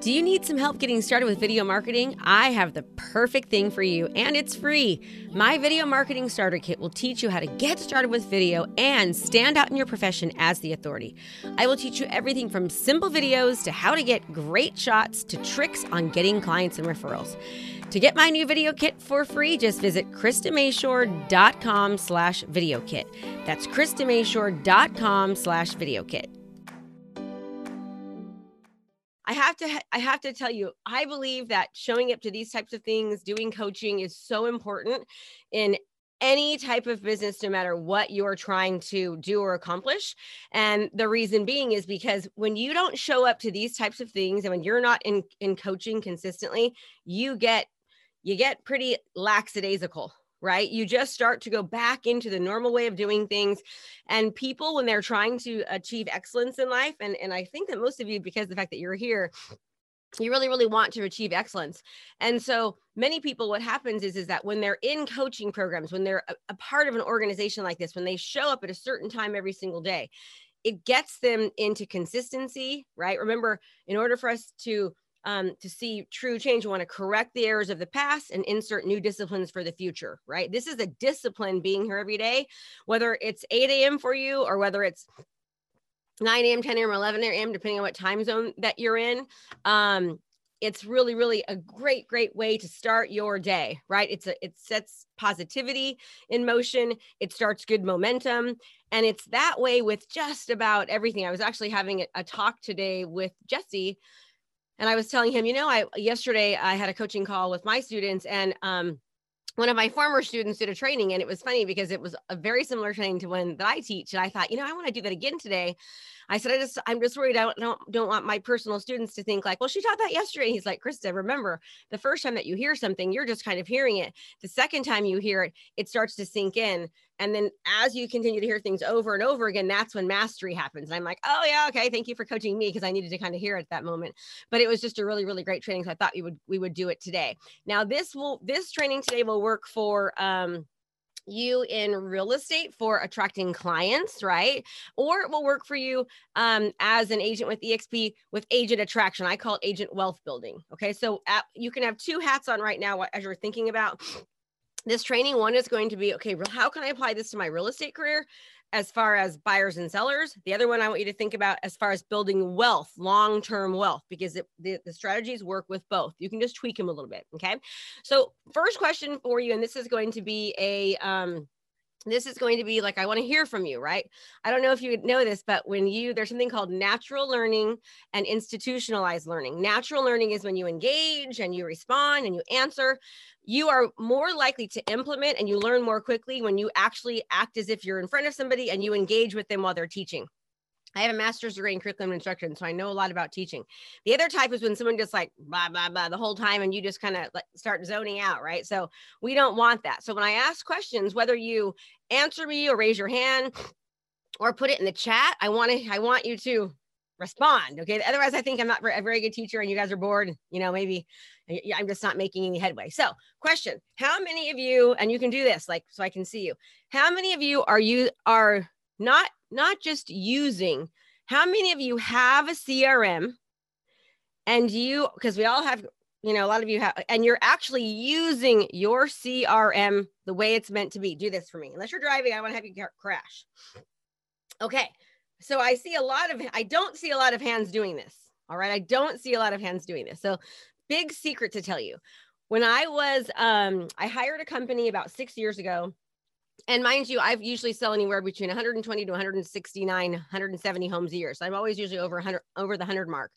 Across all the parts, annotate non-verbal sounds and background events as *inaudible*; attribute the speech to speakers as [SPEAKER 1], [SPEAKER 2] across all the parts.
[SPEAKER 1] Do you need some help getting started with video marketing? I have the perfect thing for you, and it's free. My Video Marketing Starter Kit will teach you how to get started with video and stand out in your profession as the authority. I will teach you everything from simple videos to how to get great shots to tricks on getting clients and referrals. To get my new video kit for free, just visit KristaMashore.com slash video kit. That's KristaMashore.com slash video kit. I have to I have to tell you, I believe that showing up to these types of things, doing coaching is so important in any type of business no matter what you're trying to do or accomplish. And the reason being is because when you don't show up to these types of things and when you're not in in coaching consistently you get you get pretty lackadaisical right? You just start to go back into the normal way of doing things. And people, when they're trying to achieve excellence in life, and, and I think that most of you, because the fact that you're here, you really really want to achieve excellence and so many people what happens is is that when they're in coaching programs when they're a, a part of an organization like this when they show up at a certain time every single day it gets them into consistency right remember in order for us to um, to see true change, we want to correct the errors of the past and insert new disciplines for the future, right? This is a discipline being here every day, whether it's 8 a.m. for you or whether it's 9 a.m., 10 a.m., 11 a.m., depending on what time zone that you're in. Um, it's really, really a great, great way to start your day, right? It's a, it sets positivity in motion. It starts good momentum. And it's that way with just about everything. I was actually having a, a talk today with Jesse and I was telling him, you know, I yesterday I had a coaching call with my students and um one of my former students did a training and it was funny because it was a very similar training to one that I teach and I thought, you know, I want to do that again today. I said, I just, I'm just worried. I don't, don't, don't want my personal students to think like, well, she taught that yesterday. He's like, Krista, remember the first time that you hear something, you're just kind of hearing it. The second time you hear it, it starts to sink in. And then as you continue to hear things over and over again, that's when mastery happens. And I'm like, oh yeah, okay. Thank you for coaching me because I needed to kind of hear it at that moment. But it was just a really, really great training. So I thought we would we would do it today. Now this will this training today will work for um you in real estate for attracting clients, right? Or it will work for you um, as an agent with EXP with agent attraction. I call it agent wealth building. Okay. So at, you can have two hats on right now as you're thinking about this training. One is going to be okay, how can I apply this to my real estate career? as far as buyers and sellers. The other one I want you to think about as far as building wealth, long term wealth, because it, the, the strategies work with both. You can just tweak them a little bit. Okay. So, first question for you, and this is going to be a, um, this is going to be like i want to hear from you right? I don't know if you know this but when you there's something called natural learning and institutionalized learning. Natural learning is when you engage and you respond and you answer. You are more likely to implement and you learn more quickly when you actually act as if you're in front of somebody and you engage with them while they're teaching I have a master's degree in curriculum instruction, so I know a lot about teaching. The other type is when someone just like blah blah blah the whole time, and you just kind of like start zoning out, right? So we don't want that. So when I ask questions, whether you answer me or raise your hand or put it in the chat, I want to I want you to respond. Okay. Otherwise, I think I'm not a very good teacher, and you guys are bored. You know, maybe uh, I'm just not making any headway. So, question: How many of you, and you can do this, like so I can see you. How many of you are you are not not just using how many of you have a crm and you because we all have you know a lot of you have and you're actually using your crm the way it's meant to be. Do this for me. Unless you're driving i want to have you crash. Okay so i see a lot of i don't see a lot of hands doing this all right? I don't see a lot of hands doing this. So big secret to tell you. When i was um i hired a company about six years ago and mind you, I've usually sell anywhere between 120 to 169, 170 homes a year. So I'm always usually over 100, over the 100 mark.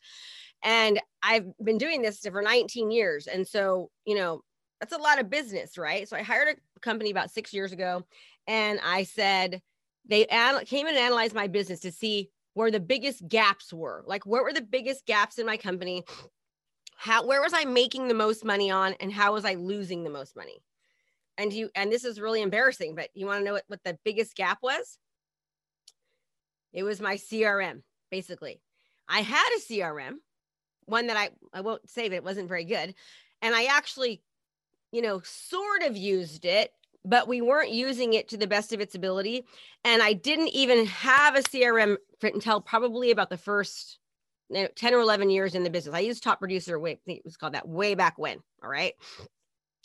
[SPEAKER 1] And I've been doing this for 19 years. And so, you know, that's a lot of business, right? So I hired a company about six years ago and I said, they ad- came and analyzed my business to see where the biggest gaps were. Like, what were the biggest gaps in my company? How, where was I making the most money on and how was I losing the most money? And you and this is really embarrassing but you want to know what, what the biggest gap was it was my crm basically i had a crm one that i i won't say that it wasn't very good and i actually you know sort of used it but we weren't using it to the best of its ability and i didn't even have a crm until probably about the first 10 or 11 years in the business. I used top producer it was called that way back when. All right.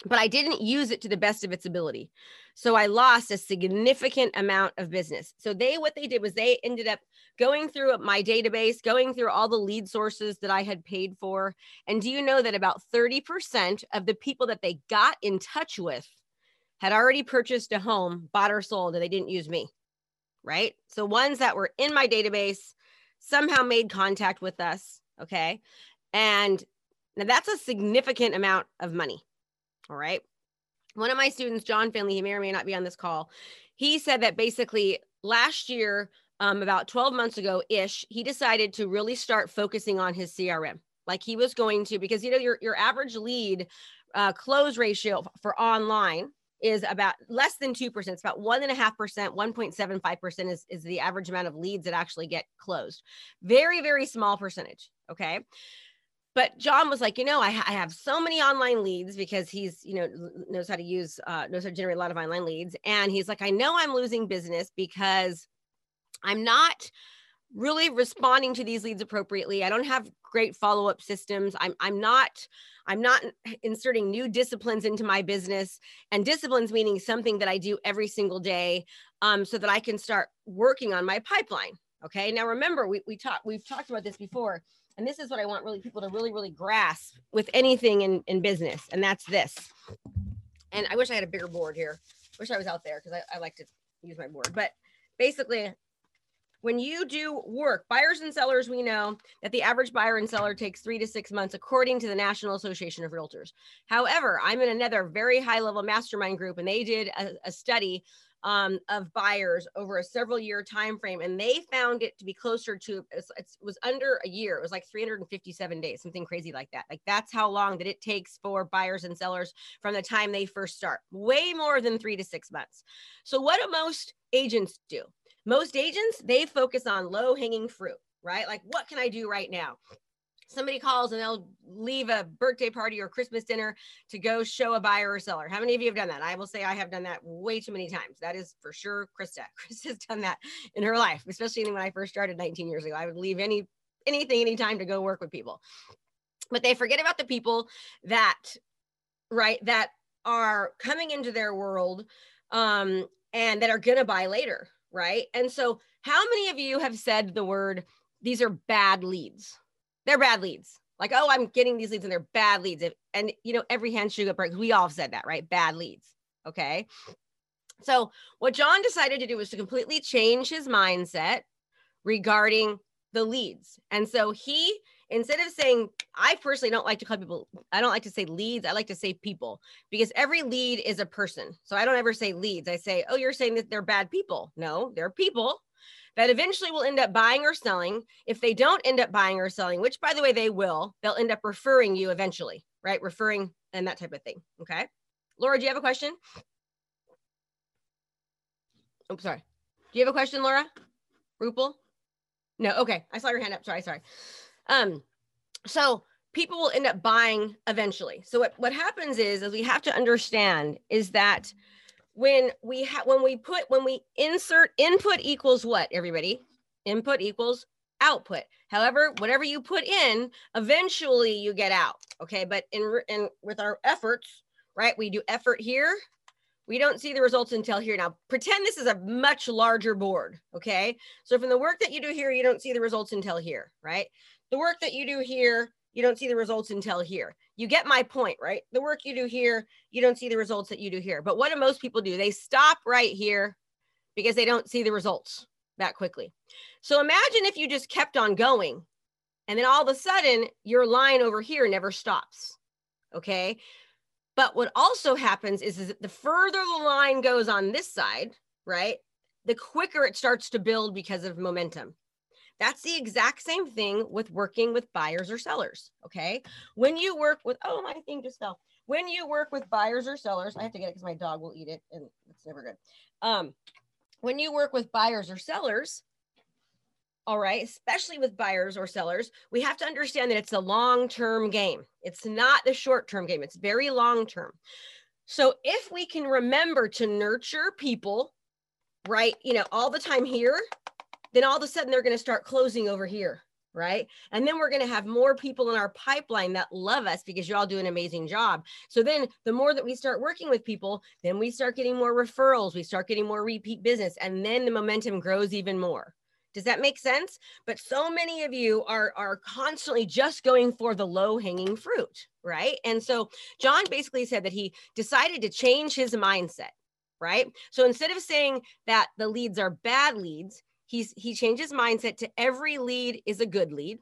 [SPEAKER 1] But I didn't use it to the best of its ability. So I lost a significant amount of business. So they, what they did was they ended up going through my database, going through all the lead sources that I had paid for. And do you know that about 30% of the people that they got in touch with had already purchased a home, bought or sold, and they didn't use me? Right. So ones that were in my database somehow made contact with us. Okay. And now that's a significant amount of money. All right. One of my students, John Finley, he may or may not be on this call. He said that basically last year, um, about 12 months ago ish, he decided to really start focusing on his CRM. Like he was going to, because you know, your, your average lead uh, close ratio for online is about less than 2%. It's about 1.5%, 1.75% is, is the average amount of leads that actually get closed. Very, very small percentage. Okay. But John was like, you know, I, I have so many online leads because he's, you know, knows how to use, uh, knows how to generate a lot of online leads. And he's like, I know I'm losing business because I'm not really responding to these leads appropriately. I don't have great follow-up systems. I'm I'm not I'm not inserting new disciplines into my business and disciplines meaning something that I do every single day um, so that I can start working on my pipeline. Okay. Now remember, we, we talked we've talked about this before, and this is what I want really people to really, really grasp with anything in, in business, and that's this. And I wish I had a bigger board here. Wish I was out there because I, I like to use my board. But basically, when you do work, buyers and sellers, we know that the average buyer and seller takes three to six months, according to the National Association of Realtors. However, I'm in another very high level mastermind group, and they did a, a study um, of buyers over a several year time frame, and they found it to be closer to it was under a year. It was like 357 days, something crazy like that. Like that's how long that it takes for buyers and sellers from the time they first start. Way more than three to six months. So what do most agents do? Most agents, they focus on low hanging fruit, right? Like, what can I do right now? Somebody calls and they'll leave a birthday party or Christmas dinner to go show a buyer or seller. How many of you have done that? I will say I have done that way too many times. That is for sure Krista. *laughs* Krista's done that in her life, especially when I first started 19 years ago. I would leave any anything anytime to go work with people. But they forget about the people that right that are coming into their world um and that are going to buy later right? And so, how many of you have said the word, these are bad leads? They're bad leads. Like, oh, I'm getting these leads and they're bad leads. And, you know, every hand should go breaks. We all said that, right? Bad leads. Okay. So, what John decided to do was to completely change his mindset regarding the leads. And so he instead of saying i personally don't like to call people i don't like to say leads i like to say people because every lead is a person so i don't ever say leads i say oh you're saying that they're bad people no they're people that eventually will end up buying or selling. If they don't end up buying or selling which by the way they will they'll end up referring you eventually right? Referring and that type of thing okay? Laura do you have a question? Oh sorry. Do you have a question laura? Rupal? No okay. I saw your hand up. Sorry sorry. Um, so people will end up buying eventually. So what, what happens is, is we have to understand is that when we have when we put when we insert input equals what everybody? Input equals output. However whatever you put in eventually you get out okay? But in in with our efforts right we do effort here. We don't see the results until here. Now pretend this is a much larger board okay? So from the work that you do here you don't see the results until here right? The work that you do here, you don't see the results until here. You get my point, right? The work you do here, you don't see the results that you do here. But what do most people do? They stop right here because they don't see the results that quickly. So imagine if you just kept on going and then all of a sudden your line over here never stops. Okay. But what also happens is, is that the further the line goes on this side, right, the quicker it starts to build because of momentum. That's the exact same thing with working with buyers or sellers. Okay. When you work with, oh, my thing just fell. When you work with buyers or sellers, I have to get it because my dog will eat it and it's never good. Um, when you work with buyers or sellers, all right, especially with buyers or sellers, we have to understand that it's a long term game. It's not the short term game, it's very long term. So if we can remember to nurture people, right, you know, all the time here, then all of a sudden they're going to start closing over here, right? And then we're going to have more people in our pipeline that love us because you all do an amazing job. So then the more that we start working with people, then we start getting more referrals, we start getting more repeat business, and then the momentum grows even more. Does that make sense? But so many of you are are constantly just going for the low hanging fruit, right? And so John basically said that he decided to change his mindset, right? So instead of saying that the leads are bad leads, he's he changed his mindset to every lead is a good lead.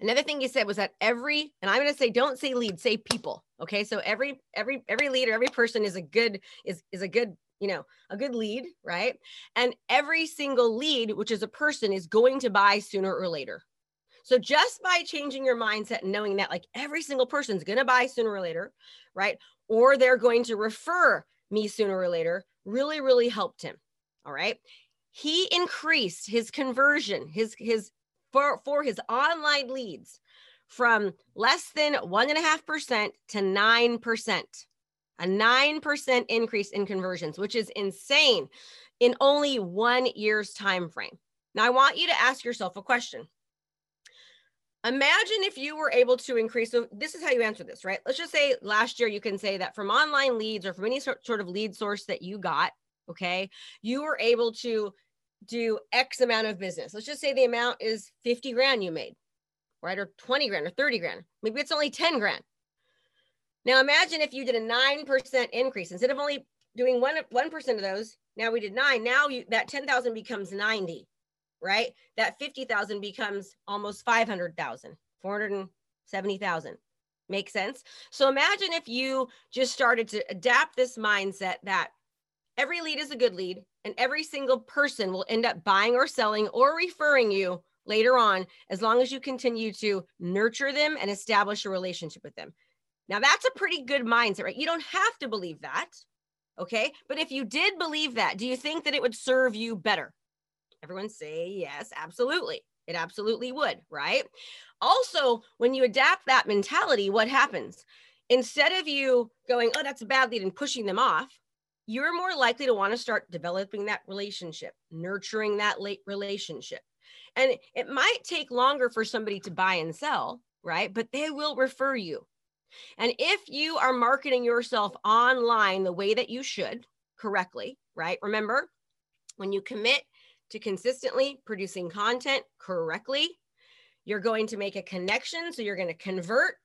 [SPEAKER 1] Another thing he said was that every, and I'm going to say, don't say lead, say people. Okay, so every every every leader, every person is a good is is a good you know a good lead, right? And every single lead, which is a person, is going to buy sooner or later. So just by changing your mindset and knowing that like every single person's going to buy sooner or later, right? Or they're going to refer me sooner or later, really, really helped him. All right he increased his conversion, his his for for his online leads from less than one and a half percent to nine percent. A nine percent increase in conversions, which is insane in only one year's time frame. Now I want you to ask yourself a question. Imagine if you were able to increase. So this is how you answer this, right? Let's just say last year you can say that from online leads or from any sort of lead source that you got, okay, you were able to do X amount of business. Let's just say the amount is 50 grand you made, right? Or 20 grand or 30 grand. Maybe it's only 10 grand. Now imagine if you did a 9% increase instead of only doing one 1% of those. Now we did nine. Now you, that 10,000 becomes 90, right? That 50,000 becomes almost 500,000, 470,000. Make sense? So imagine if you just started to adapt this mindset that every lead is a good lead and every single person will end up buying or selling or referring you later on as long as you continue to nurture them and establish a relationship with them. Now, that's a pretty good mindset, right? You don't have to believe that. Okay. But if you did believe that, do you think that it would serve you better? Everyone say yes, absolutely. It absolutely would, right? Also, when you adapt that mentality, what happens? Instead of you going, oh, that's a bad lead and pushing them off, you're more likely to want to start developing that relationship, nurturing that late relationship. And it might take longer for somebody to buy and sell, right? But they will refer you. And if you are marketing yourself online the way that you should correctly, right? Remember, when you commit to consistently producing content correctly, you're going to make a connection. So you're going to convert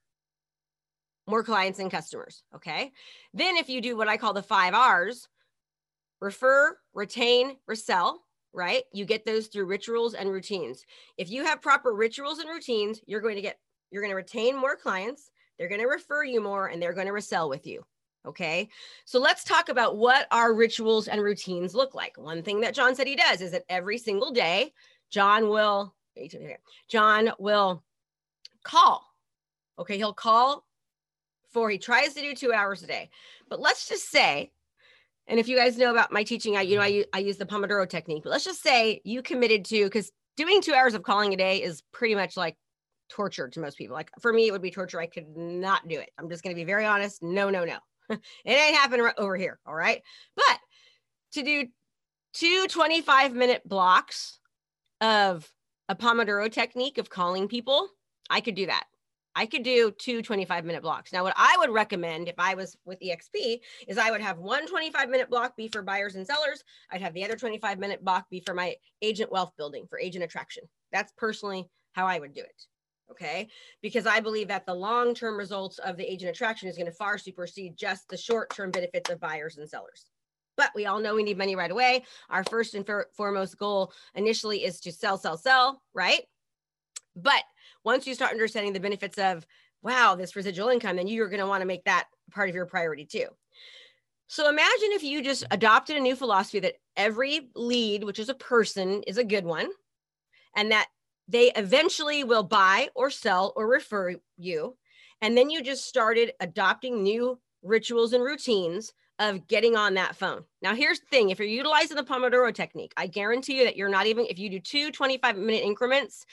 [SPEAKER 1] more clients and customers. Okay. Then, if you do what I call the five R's refer, retain, resell, right? You get those through rituals and routines. If you have proper rituals and routines, you're going to get, you're going to retain more clients, they're going to refer you more, and they're going to resell with you. Okay. So let's talk about what our rituals and routines look like. One thing that John said he does is that every single day, John will, John will call. Okay. He'll call for he tries to do two hours a day. But let's just say, and if you guys know about my teaching, I you know I mm-hmm. I use the Pomodoro technique. But let's just say you committed to because doing two hours of calling a day is pretty much like torture to most people. Like for me, it would be torture. I could not do it. I'm just going to be very honest. No, no, no. *laughs* it ain't happening over here. All right. But to do two 25 minute blocks of a Pomodoro technique of calling people, I could do that. I could do two 25 minute blocks. Now, what I would recommend if I was with EXP is I would have one 25 minute block be for buyers and sellers. I'd have the other 25 minute block be for my agent wealth building, for agent attraction. That's personally how I would do it. Okay. Because I believe that the long term results of the agent attraction is going to far supersede just the short term benefits of buyers and sellers. But we all know we need money right away. Our first and foremost goal initially is to sell, sell, sell, right? But once you start understanding the benefits of, wow, this residual income, then you're going to want to make that part of your priority too. So imagine if you just adopted a new philosophy that every lead, which is a person, is a good one, and that they eventually will buy or sell or refer you. And then you just started adopting new rituals and routines of getting on that phone. Now, here's the thing if you're utilizing the Pomodoro technique, I guarantee you that you're not even, if you do two 25 minute increments,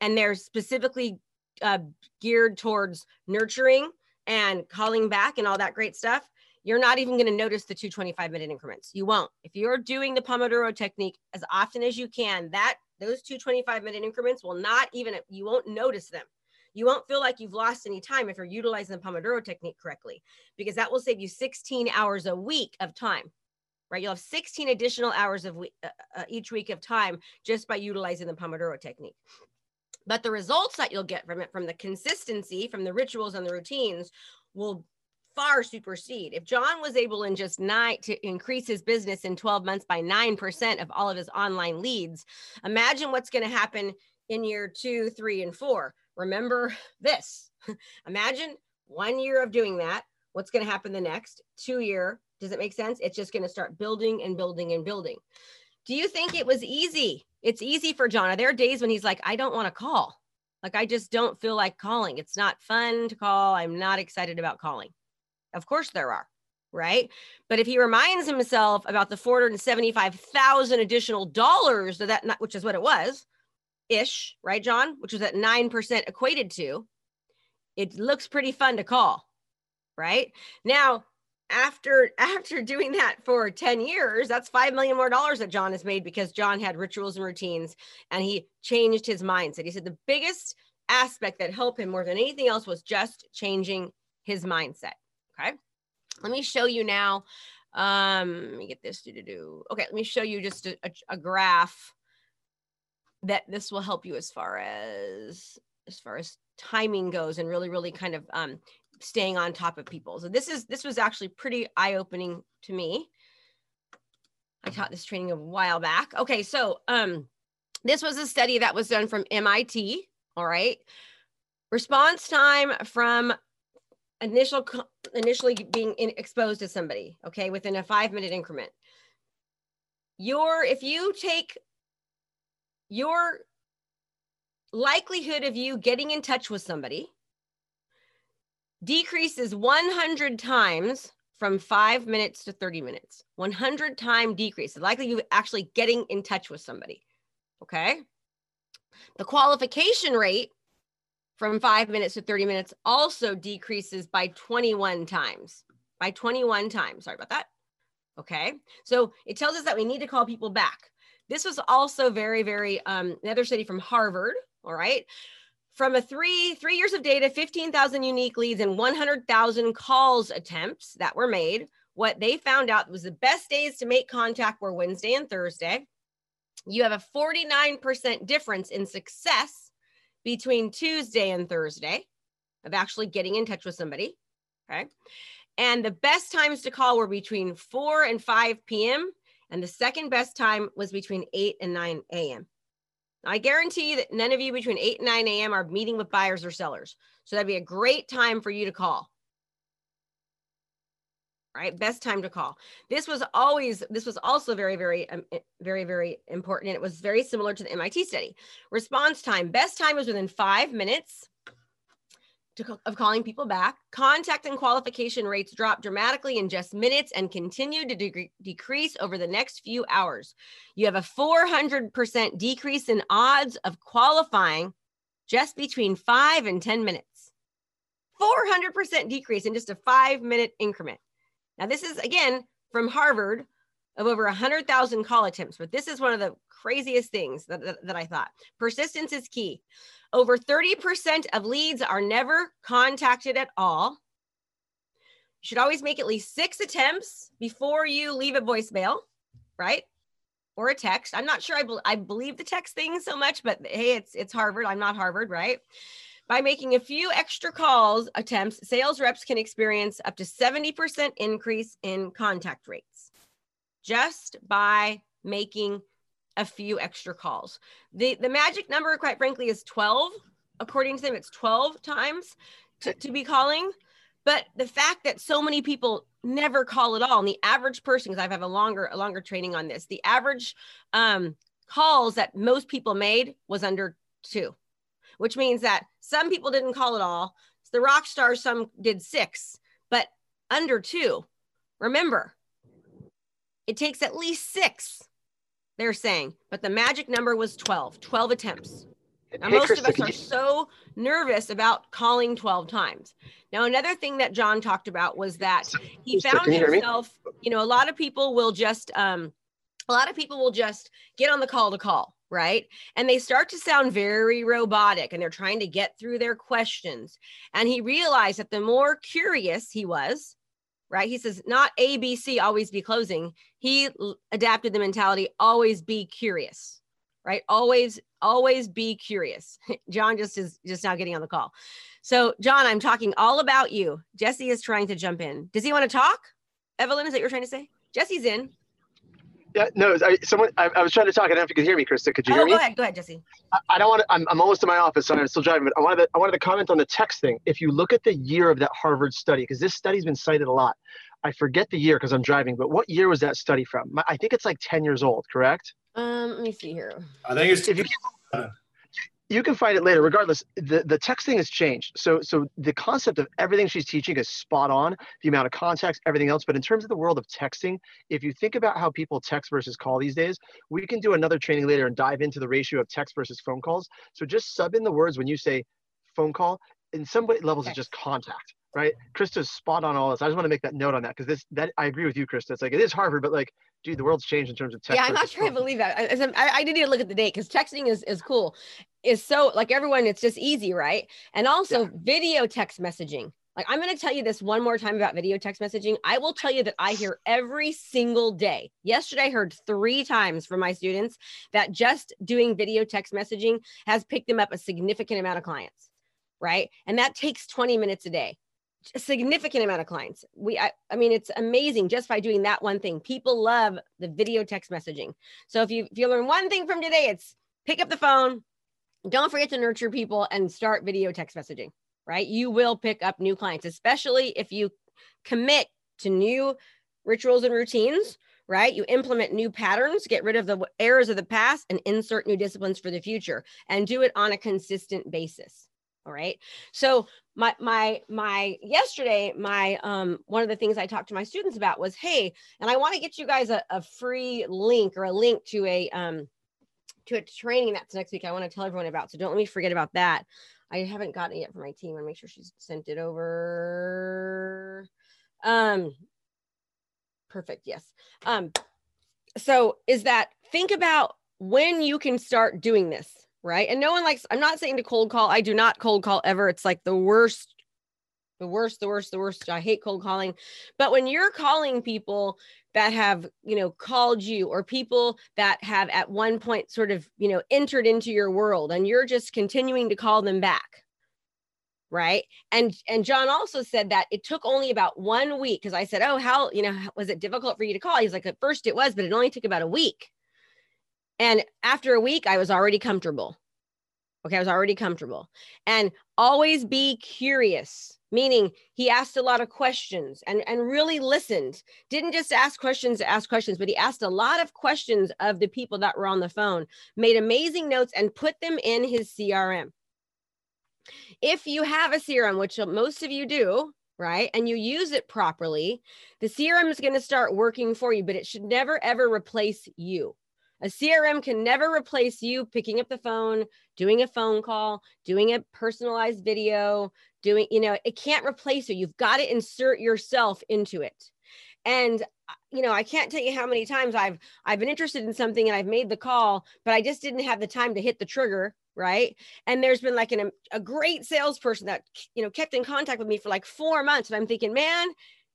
[SPEAKER 1] and they're specifically uh, geared towards nurturing and calling back and all that great stuff, you're not even going to notice the 225 minute increments. You won't. If you're doing the Pomodoro technique as often as you can, that those two 25 minute increments will not even, you won't notice them. You won't feel like you've lost any time if you're utilizing the Pomodoro technique correctly, because that will save you 16 hours a week of time, right? You'll have 16 additional hours of week, uh, uh, each week of time just by utilizing the Pomodoro technique. But the results that you'll get from it, from the consistency, from the rituals and the routines, will far supersede. If John was able in just nine to increase his business in 12 months by 9% of all of his online leads, imagine what's going to happen in year two, three, and four. Remember this. *laughs* imagine one year of doing that. What's going to happen the next two year? Does it make sense? It's just going to start building and building and building. Do you think it was easy? It's easy for John. Are there days when he's like, I don't want to call? Like, I just don't feel like calling. It's not fun to call. I'm not excited about calling. Of course there are, right? But if he reminds himself about the 475,000 additional dollars that, that which is what it was, ish, right, John, which was at 9% equated to, it looks pretty fun to call, right? Now, after after doing that for 10 years that's 5 million more dollars that john has made because john had rituals and routines and he changed his mindset he said the biggest aspect that helped him more than anything else was just changing his mindset Okay. Let me show you now. Um, let me get this do. Okay, let me show you just a, a, a graph that this will help you as far as as far as timing goes and really really kind of um staying on top of people. So this is this was actually pretty eye-opening to me. I taught this training a while back. Okay so um this was a study that was done from mit all right? Response time from initial initially being in, exposed to somebody okay within a five minute increment. Your if you take your likelihood of you getting in touch with somebody decreases 100 times from five minutes to 30 minutes 100 time decrease the of actually getting in touch with somebody okay the qualification rate from five minutes to 30 minutes also decreases by 21 times. By 21 times. Sorry about that. Okay. So it tells us that we need to call people back. This was also very, very, um, another study from Harvard. All right. From a three, three years of data, 15,000 unique leads and 100,000 calls attempts that were made. What they found out was the best days to make contact were Wednesday and Thursday. You have a 49% difference in success between Tuesday and Thursday of actually getting in touch with somebody. Okay. And the best times to call were between 4 and 5 p.m. And the second best time was between 8 and 9 a.m. I guarantee that none of you between 8 and 9 a.m. are meeting with buyers or sellers. So that'd be a great time for you to call right best time to call this was always this was also very very um, very very important and it was very similar to the mit study response time best time was within five minutes to, of calling people back. Contact and qualification rates dropped dramatically in just minutes and continued to de- decrease over the next few hours. You have a 400% decrease in odds of qualifying just between five and 10 minutes. 400% decrease in just a five minute increment. Now, this is again from Harvard of over 100,000 call attempts, but this is one of the craziest things that, that, that I thought. Persistence is key. Over 30% of leads are never contacted at all. You should always make at least six attempts before you leave a voicemail, right? Or a text. I'm not sure I, be- I believe the text thing so much, but hey, it's it's Harvard. I'm not Harvard, right? By making a few extra calls attempts, sales reps can experience up to 70% increase in contact rates just by making a few extra calls. The, the magic number, quite frankly, is 12. According to them, it's 12 times to, to be calling. But the fact that so many people never call at all, and the average person, because I have a longer, a longer training on this, the average um, calls that most people made was under two which means that some people didn't call at all. The rock stars, some did six, but under two. Remember, it takes at least six, they're saying, but the magic number was 12, 12 attempts. Now, most of us are so nervous about calling 12 times. Now, another thing that John talked about was that he found himself, you know, a lot of people will just, um, a lot of people will just get on the call to call right? And they start to sound very robotic and they're trying to get through their questions. And he realized that the more curious he was, right? He says, not ABC, always be closing. He adapted the mentality, always be curious, right? Always, always be curious. *laughs* John just is just now getting on the call. So, John, I'm talking all about you. Jesse is trying to jump in. Does he want to talk? Evelyn, is that you're trying to say? Jesse's in.
[SPEAKER 2] Yeah, no, I, someone. I, I, was trying to talk. I don't know if you could hear me, Krista. Could you
[SPEAKER 1] oh,
[SPEAKER 2] hear me?
[SPEAKER 1] Go ahead, go ahead, Jesse.
[SPEAKER 2] I, I don't want to. I'm, I'm almost in my office, so I'm still driving. But I wanted to, I wanted to comment on the text thing. If you look at the year of that Harvard study, because this study's been cited a lot. I forget the year because I'm driving, but what year was that study from? I think it's like 10 years old, correct?
[SPEAKER 1] Um, let me see here.
[SPEAKER 3] I think it's.
[SPEAKER 2] If you, you can find it later. Regardless, the, the texting has changed. So so the concept of everything she's teaching is spot on, the amount of context, everything else. But in terms of the world of texting, if you think about how people text versus call these days, we can do another training later and dive into the ratio of text versus phone calls. So just sub in the words when you say phone call. In some way, levels, it's just contact right? Krista's spot on all this. I just want to make that note on that because this that I agree with you, Krista. It's like it is Harvard, but like, dude, the world's changed in terms of text.
[SPEAKER 1] Yeah, I'm not sure I believe that. I, I, I, didn't even look at the date because texting is is cool. Is so like everyone, it's just easy, right? And also yeah. video text messaging. Like I'm going to tell you this one more time about video text messaging. I will tell you that I hear every single day. Yesterday, I heard three times from my students that just doing video text messaging has picked them up a significant amount of clients, right? And that takes 20 minutes a day a significant amount of clients. We, I, I mean, it's amazing just by doing that one thing. People love the video text messaging. So if you if you learn one thing from today, it's pick up the phone, don't forget to nurture people, and start video text messaging. Right, you will pick up new clients, especially if you commit to new rituals and routines. Right, you implement new patterns, get rid of the errors of the past, and insert new disciplines for the future, and do it on a consistent basis all right so my my my yesterday my um one of the things i talked to my students about was hey and i want to get you guys a, a free link or a link to a um to a training that's next week i want to tell everyone about so don't let me forget about that i haven't gotten it yet from my team i make sure she's sent it over um perfect yes um so is that think about when you can start doing this right? And no one likes, I'm not saying to cold call. I do not cold call ever. It's like the worst, the worst, the worst, the worst. I hate cold calling. But when you're calling people that have, you know, called you or people that have at one point sort of, you know, entered into your world and you're just continuing to call them back. Right. And and John also said that it took only about one week because I said, Oh, how, you know, was it difficult for you to call? He's like, at first it was, but it only took about a week and after a week, I was already comfortable. Okay, I was already comfortable. And always be curious, meaning he asked a lot of questions and, and really listened. Didn't just ask questions to ask questions, but he asked a lot of questions of the people that were on the phone, made amazing notes, and put them in his CRM. If you have a CRM, which most of you do, right, and you use it properly, the CRM is going to start working for you, but it should never, ever replace you. A CRM can never replace you picking up the phone, doing a phone call, doing a personalized video, doing, you know, it can't replace you. You've got to insert yourself into it. And uh, you know, I can't tell you how many times I've I've been interested in something and I've made the call, but I just didn't have the time to hit the trigger, right? And there's been like an, a great salesperson that you know kept in contact with me for like 4 months and I'm thinking, "Man,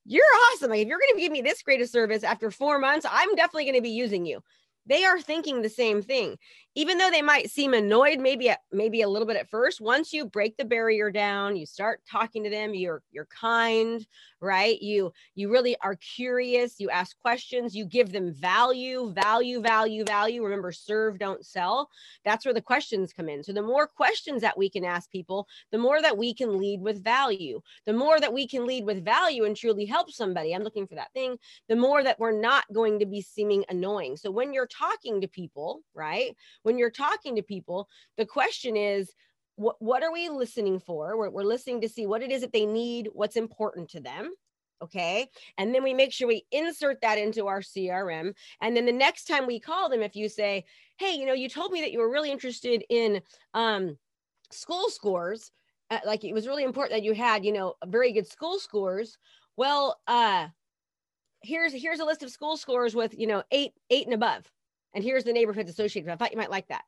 [SPEAKER 1] you're awesome. Like if you're going to give me this great a service after 4 months, I'm definitely going to be using you." They are thinking the same thing even though they might seem annoyed maybe maybe a little bit at first once you break the barrier down you start talking to them you're you're kind right? You you really are curious you ask questions you give them value value value value. Remember serve don't sell. That's where the questions come in. So the more questions that we can ask people the more that we can lead with value. The more that we can lead with value and truly help somebody i'm looking for that thing the more that we're not going to be seeming annoying. So when you're talking to people right when you're talking to people, the question is, what, what are we listening for? We're, we're listening to see what it is that they need, what's important to them. Okay. And then we make sure we insert that into our CRM. And then the next time we call them, if you say, Hey, you know, you told me that you were really interested in um, school scores, uh, like it was really important that you had, you know, very good school scores. Well, uh, here's here's a list of school scores with you know eight eight and above And here's the neighborhoods associated. I thought you might like that.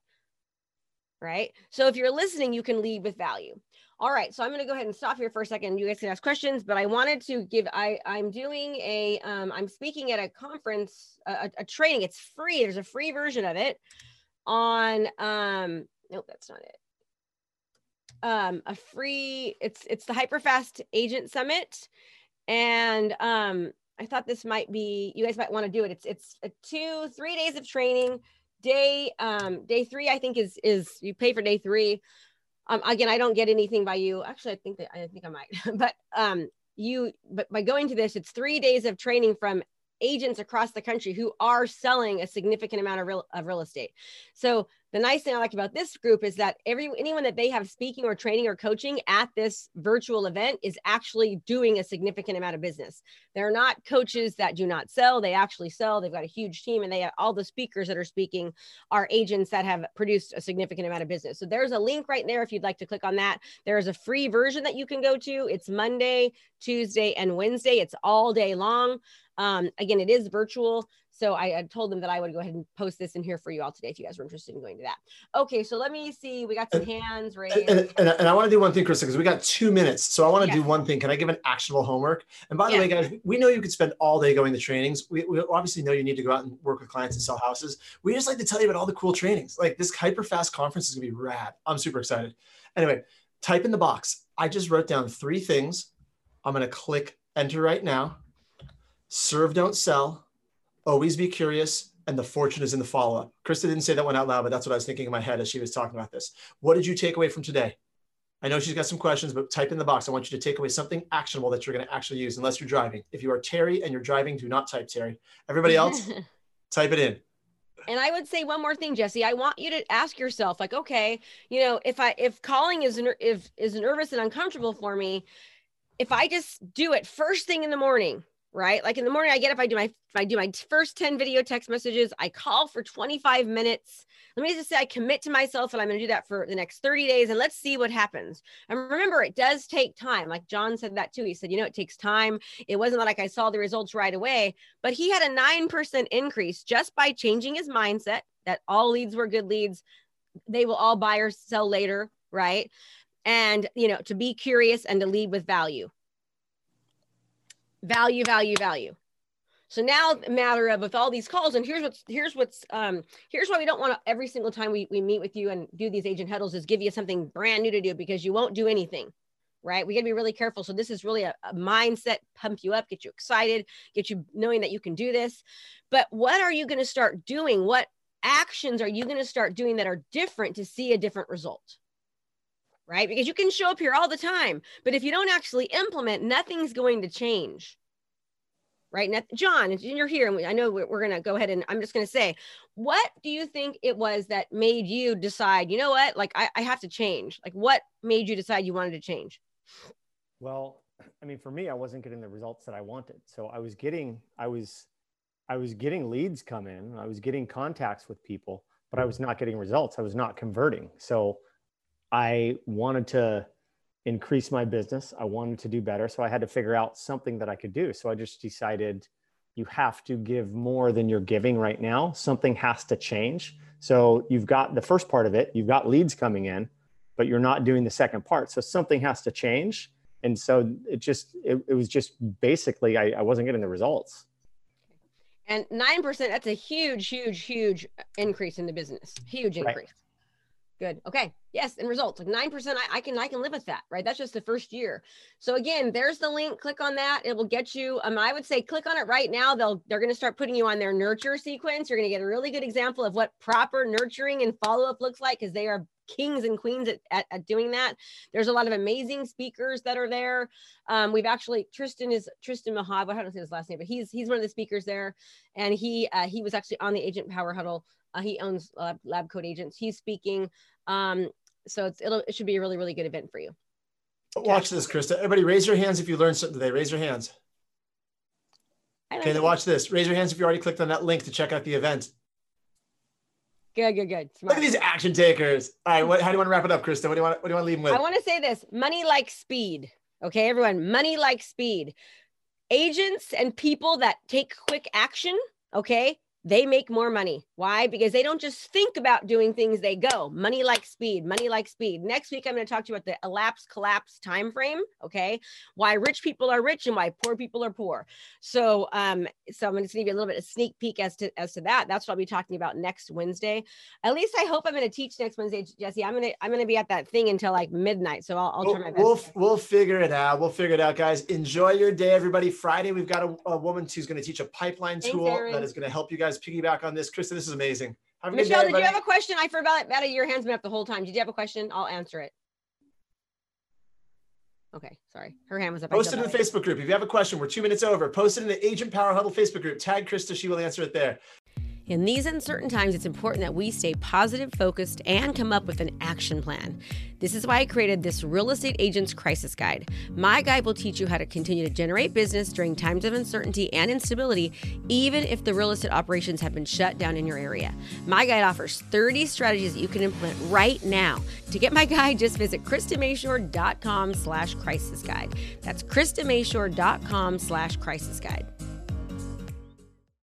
[SPEAKER 1] Right. So if you're listening, you can lead with value. All right, so I'm going to go ahead and stop here for a second. You guys can ask questions, but I wanted to give. I I'm doing a. Um, I'm speaking at a conference, a, a training. It's free. There's a free version of it on. Um, nope, that's not it. Um, a free. It's it's the Hyperfast Agent Summit, and um, I thought this might be. You guys might want to do it. It's it's a two three days of training. Day um day three I think is is you pay for day three um, again, I don't get anything by you. Actually, I think that I think I might, *laughs* but um, you, but by going to this, it's three days of training from agents across the country who are selling a significant amount of real, of real estate. So the nice thing I like about this group is that every anyone that they have speaking or training or coaching at this virtual event is actually doing a significant amount of business. They're not coaches that do not sell; they actually sell. They've got a huge team, and they have, all the speakers that are speaking are agents that have produced a significant amount of business. So there's a link right there if you'd like to click on that. There is a free version that you can go to. It's Monday, Tuesday, and Wednesday. It's all day long. Um, again, it is virtual. So I, I, told them that I would go ahead and post this in here for you all today if you guys were interested in going to that. Okay, so let me see. We got some and, hands raised.
[SPEAKER 3] And, and, and I want to do one thing, Krista, because we got two minutes. So I want to yes. do one thing. Can I give an actionable homework? And by the way, guys, we know you could spend all day going to trainings. We, we obviously know you need to go out and work with clients and sell houses. We just like to tell you about all the cool trainings. Like this hyper fast conference is gonna be rad. I'm super excited. Anyway, type in the box. I just wrote down three things. I'm gonna click enter right now. Serve, don't sell always be curious, and the fortune is in the follow up. Krista didn't say that one out loud, but that's what I was thinking in my head as she was talking about this. What did you take away from today? I know she's got some questions, but type in the box. I want you to take away something actionable that you're going to actually use, unless you're driving. If you are Terry and you're driving, do not type Terry. Everybody *laughs* else, type it in.
[SPEAKER 1] And I would say one more thing, Jesse. I want you to ask yourself, like, okay, you know, if I if calling is if is nervous and uncomfortable for me, if I just do it first thing in the morning, right? Like in the morning, I get up, I do my, if I do my first 10 video text messages, I call for 25 minutes. Let me just say, I commit to myself and I'm going to do that for the next 30 days and let's see what happens. And remember, it does take time. Like John said that too. He said, you know, it takes time. It wasn't like I saw the results right away, but he had a 9% increase just by changing his mindset that all leads were good leads. They will all buy or sell later, right? And, you know, to be curious and to lead with value value, value, value. So now matter of with all these calls, and here's what's here's what's um here's why we don't want to every single time we, we meet with you and do these agent huddles is give you something brand new to do because you won't do anything. Right. We got to be really careful. So this is really a, a mindset, pump you up, get you excited, get you knowing that you can do this. But what are you going to start doing? What actions are you going to start doing that are different to see a different result? Right? Because you can show up here all the time, but if you don't actually implement, nothing's going to change. Right. Now, John, you're here, and I know we're, going to go ahead and I'm just going to say, what do you think it was that made you decide, you know what, like I, I have to change? Like, what made you decide you wanted to change?
[SPEAKER 4] Well, I mean, for me, I wasn't getting the results that I wanted. So I was getting, I was, I was getting leads come in, I was getting contacts with people, but I was not getting results. I was not converting. So I wanted to increase my business. I wanted to do better. So I had to figure out something that I could do. So I just decided you have to give more than you're giving right now. Something has to change. So you've got the first part of it, you've got leads coming in, but you're not doing the second part. So something has to change. And so it just, it, it was just basically, I, I wasn't getting the results.
[SPEAKER 1] And 9%, that's a huge, huge, huge increase in the business. Huge increase. Right. Good. Okay. Yes. And results like 9%. I, I, can, I can live with that, right? That's just the first year. So again, there's the link, click on that. It will get you, um, I would say click on it right now. They'll, they're going to start putting you on their nurture sequence. You're going to get a really good example of what proper nurturing and follow-up looks like. Cause they are kings and queens at, at, at, doing that. There's a lot of amazing speakers that are there. Um, we've actually Tristan is Tristan Mahab. I don't say his last name, but he's he's one of the speakers there, and he uh, he was actually on the Agent Power Huddle uh, he owns lab, Lab Coat Agents. He's speaking. Um, so it's it'll, it should be a really really good event for you.
[SPEAKER 3] Watch this, Krista. Everybody, raise your hands if you learned something today. Raise your hands. Okay, then watch this. Raise your hands if you already clicked on that link to check out the event.
[SPEAKER 1] Good, good, good.
[SPEAKER 3] Smart. Look at these action takers. All right, what, how do you want to wrap it up, Krista? What do you want? What do you want to leave them with?
[SPEAKER 1] I want to say this: money like speed. Okay, everyone, money like speed. Agents and people that take quick action. Okay, they make more money. Why? Because they don't just think about doing things, they go. Money like speed, money like speed. Next week, I'm going to talk to you about the elapsed collapse time frame. Okay. Why rich people are rich and why poor people are poor. So, um, so I'm going to give you a little bit of sneak peek as to as to that. That's what I'll be talking about next Wednesday. At least I hope I'm going to teach next Wednesday, Jesse. I'm gonna I'm gonna be at that thing until like midnight. So I'll, I'll
[SPEAKER 3] we'll,
[SPEAKER 1] try my
[SPEAKER 3] best. We'll we'll figure it out. We'll figure it out, guys. Enjoy your day, everybody. Friday, we've got a, a woman who's going to teach a pipeline Thanks, tool Aaron. that is going to help you guys piggyback on this. Krista, this is amazing.
[SPEAKER 1] Have Michelle, day, did you have a question? I forgot about it. Your hand's been up the whole time. Did you have a question? I'll answer it. Okay, sorry. Her hand was up.
[SPEAKER 3] Post it in the Facebook group. If you have a question, we're two minutes over. Post it in the Agent Power Huddle Facebook group. Tag Krista. She will answer it there.
[SPEAKER 1] In these uncertain times, it's important that we stay positive, focused, and come up with an action plan. This is why I created this Real Estate Agents Crisis Guide. My guide will teach you how to continue to generate business during times of uncertainty and instability, even if the real estate operations have been shut down in your area. My guide offers 30 strategies that you can implement right now. To get my guide, just visit KristaMashore.com slash crisis guide. That's KristaMashore.com slash crisis guide.